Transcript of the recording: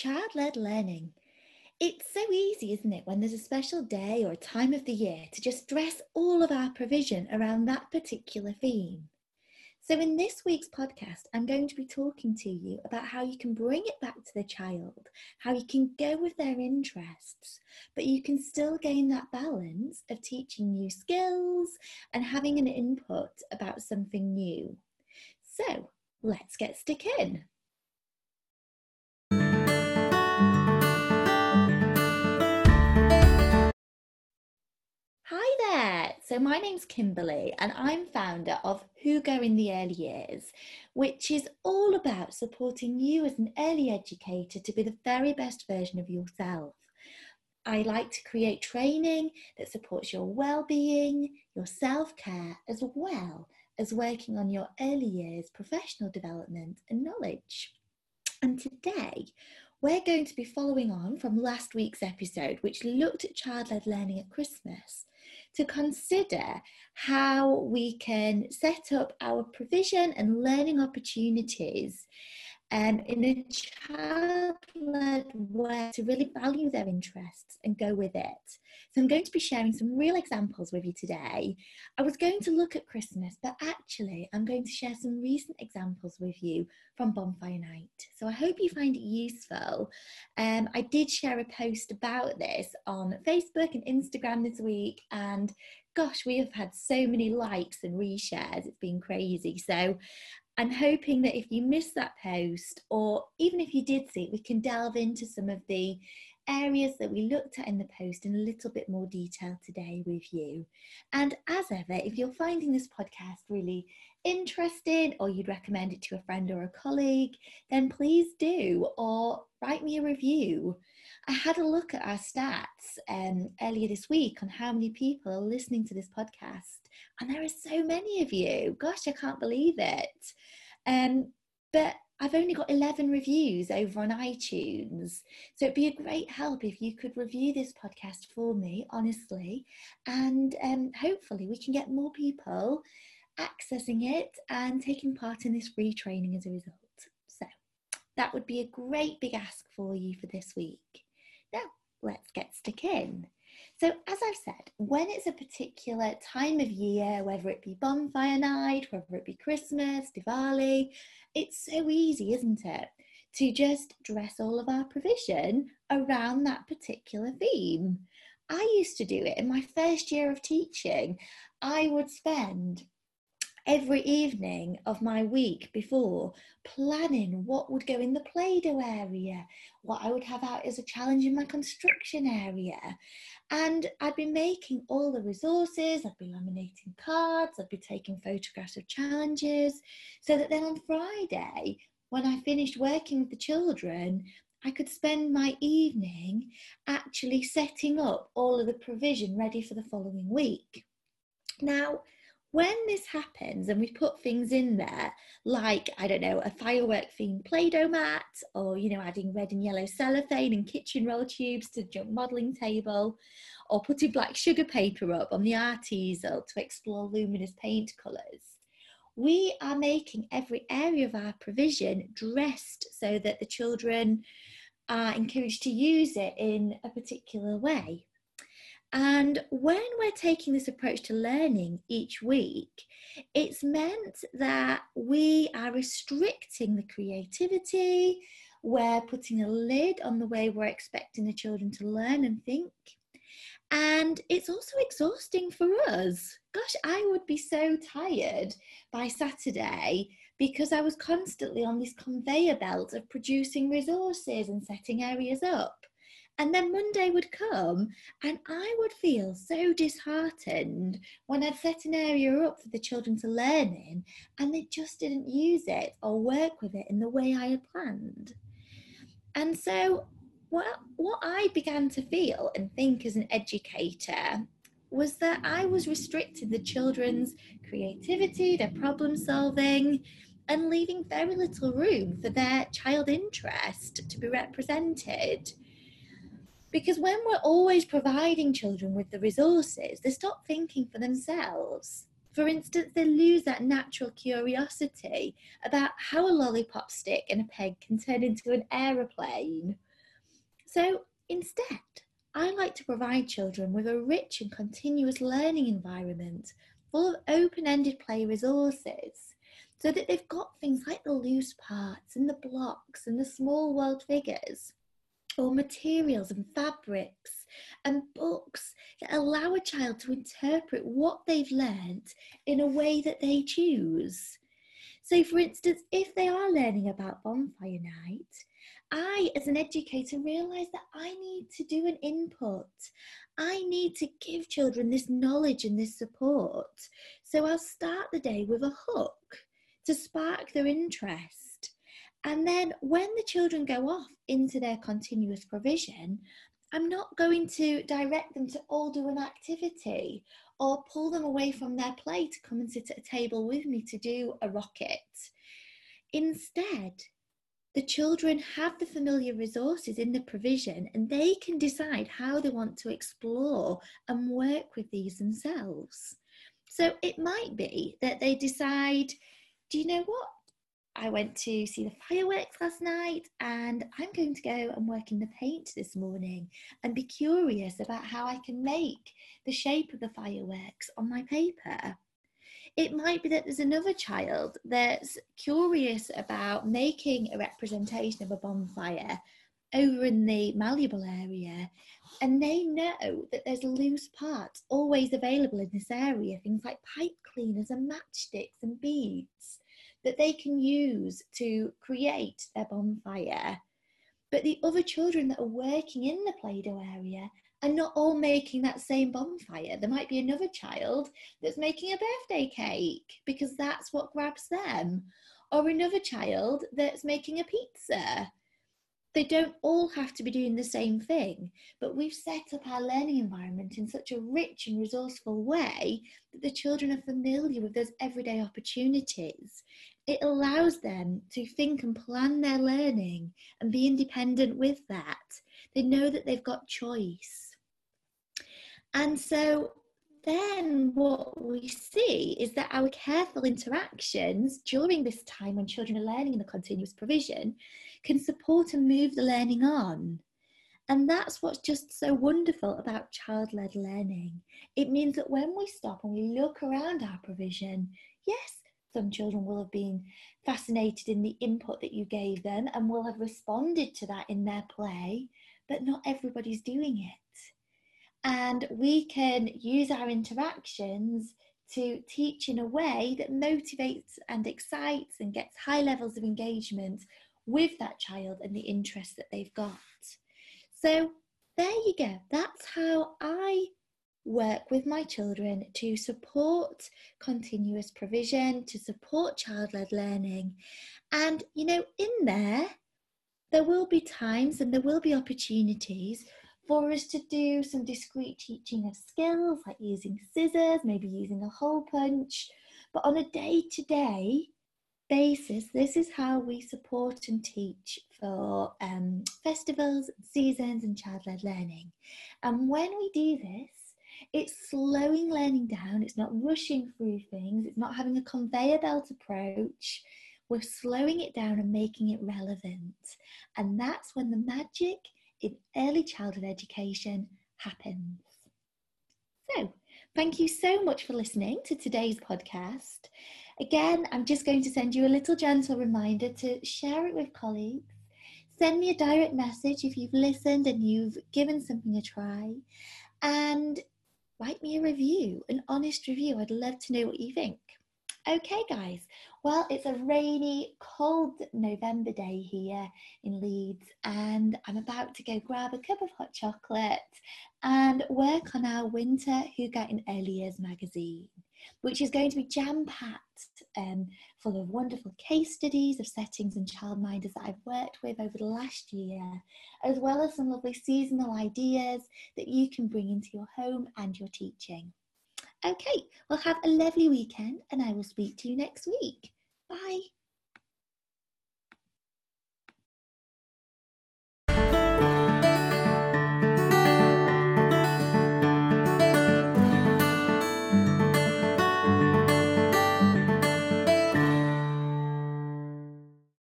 child led learning. It's so easy, isn't it, when there's a special day or a time of the year to just dress all of our provision around that particular theme. So, in this week's podcast, I'm going to be talking to you about how you can bring it back to the child, how you can go with their interests, but you can still gain that balance of teaching new skills and having an input about something new. So, let's get stuck in. Hi there. So, my name's Kimberly, and I'm founder of Hygge in the Early Years, which is all about supporting you as an early educator to be the very best version of yourself. I like to create training that supports your well-being, your self-care, as well as working on your early years professional development and knowledge. And today, we're going to be following on from last week's episode, which looked at child led learning at Christmas to consider how we can set up our provision and learning opportunities um, in a child-led way to really value their interests and go with it. So I'm going to be sharing some real examples with you today. I was going to look at Christmas, but actually I'm going to share some recent examples with you from Bonfire Night. So I hope you find it useful. Um, I did share a post about this on Facebook and Instagram this week, and gosh, we have had so many likes and reshares. It's been crazy. So I'm hoping that if you missed that post, or even if you did see it, we can delve into some of the areas that we looked at in the post in a little bit more detail today with you. And as ever, if you're finding this podcast really interesting or you'd recommend it to a friend or a colleague, then please do, or write me a review. I had a look at our stats um, earlier this week on how many people are listening to this podcast, and there are so many of you. Gosh, I can't believe it. Um, but I've only got 11 reviews over on iTunes. So it'd be a great help if you could review this podcast for me, honestly. And um, hopefully, we can get more people accessing it and taking part in this free training as a result. So that would be a great big ask for you for this week. Now, let's get stuck in. So, as I've said, when it's a particular time of year, whether it be bonfire night, whether it be Christmas, Diwali, it's so easy, isn't it, to just dress all of our provision around that particular theme. I used to do it in my first year of teaching. I would spend every evening of my week before planning what would go in the Play-Doh area, what I would have out as a challenge in my construction area. And I'd be making all the resources, I'd be laminating cards, I'd be taking photographs of challenges, so that then on Friday, when I finished working with the children, I could spend my evening actually setting up all of the provision ready for the following week. Now, when this happens and we put things in there like i don't know a firework themed play-doh mat or you know adding red and yellow cellophane and kitchen roll tubes to junk modeling table or putting black sugar paper up on the art easel to explore luminous paint colors we are making every area of our provision dressed so that the children are encouraged to use it in a particular way and when we're taking this approach to learning each week, it's meant that we are restricting the creativity, we're putting a lid on the way we're expecting the children to learn and think. And it's also exhausting for us. Gosh, I would be so tired by Saturday because I was constantly on this conveyor belt of producing resources and setting areas up. And then Monday would come, and I would feel so disheartened when I'd set an area up for the children to learn in, and they just didn't use it or work with it in the way I had planned. And so, what, what I began to feel and think as an educator was that I was restricting the children's creativity, their problem solving, and leaving very little room for their child interest to be represented. Because when we're always providing children with the resources, they stop thinking for themselves. For instance, they lose that natural curiosity about how a lollipop stick and a peg can turn into an aeroplane, So instead, I like to provide children with a rich and continuous learning environment full of open ended play resources so that they've got things like the loose parts and the blocks and the small world figures or materials and fabrics and books that allow a child to interpret what they've learnt in a way that they choose. So, for instance, if they are learning about bonfire night, I, as an educator, realise that I need to do an input. I need to give children this knowledge and this support. So I'll start the day with a hook to spark their interest. And then when the children go off into their continuous provision, I'm not going to direct them to all do an activity or pull them away from their play to come and sit at a table with me to do a rocket. Instead, the children have the familiar resources in the provision and they can decide how they want to explore and work with these themselves. So it might be that they decide, do you know what? I went to see the fireworks last night and I'm going to go and work in the paint this morning and be curious about how I can make the shape of the fireworks on my paper. It might be that there's another child that's curious about making a representation of a bonfire over in the malleable area and they know that there's loose parts always available in this area things like pipe cleaners and matchsticks and beads that they can use to create their bonfire but the other children that are working in the play-doh area are not all making that same bonfire. There might be another child that's making a birthday cake because that's what grabs them, or another child that's making a pizza. They don't all have to be doing the same thing, but we've set up our learning environment in such a rich and resourceful way that the children are familiar with those everyday opportunities. It allows them to think and plan their learning and be independent with that. They know that they've got choice. And so then what we see is that our careful interactions during this time when children are learning in the continuous provision can support and move the learning on. And that's what's just so wonderful about child led learning. It means that when we stop and we look around our provision, yes, some children will have been fascinated in the input that you gave them and will have responded to that in their play, but not everybody's doing it. And we can use our interactions to teach in a way that motivates and excites and gets high levels of engagement with that child and the interest that they've got. So there you go. That's how I work with my children to support continuous provision, to support child led learning. And, you know, in there, there will be times and there will be opportunities for us to do some discrete teaching of skills like using scissors, maybe using a hole punch. But on a day to day basis, this is how we support and teach for um, festivals, seasons, and child led learning. And when we do this, it's slowing learning down, it's not rushing through things, it's not having a conveyor belt approach. We're slowing it down and making it relevant. And that's when the magic in early childhood education happens. So, thank you so much for listening to today's podcast. Again, I'm just going to send you a little gentle reminder to share it with colleagues. Send me a direct message if you've listened and you've given something a try. And write me a review, an honest review. I'd love to know what you think. Okay, guys. Well, it's a rainy, cold November day here in Leeds, and I'm about to go grab a cup of hot chocolate and work on our winter Hygge in the Early Years magazine, which is going to be jam packed um, full of wonderful case studies of settings and childminders that I've worked with over the last year, as well as some lovely seasonal ideas that you can bring into your home and your teaching. Okay, well, have a lovely weekend and I will speak to you next week. Bye.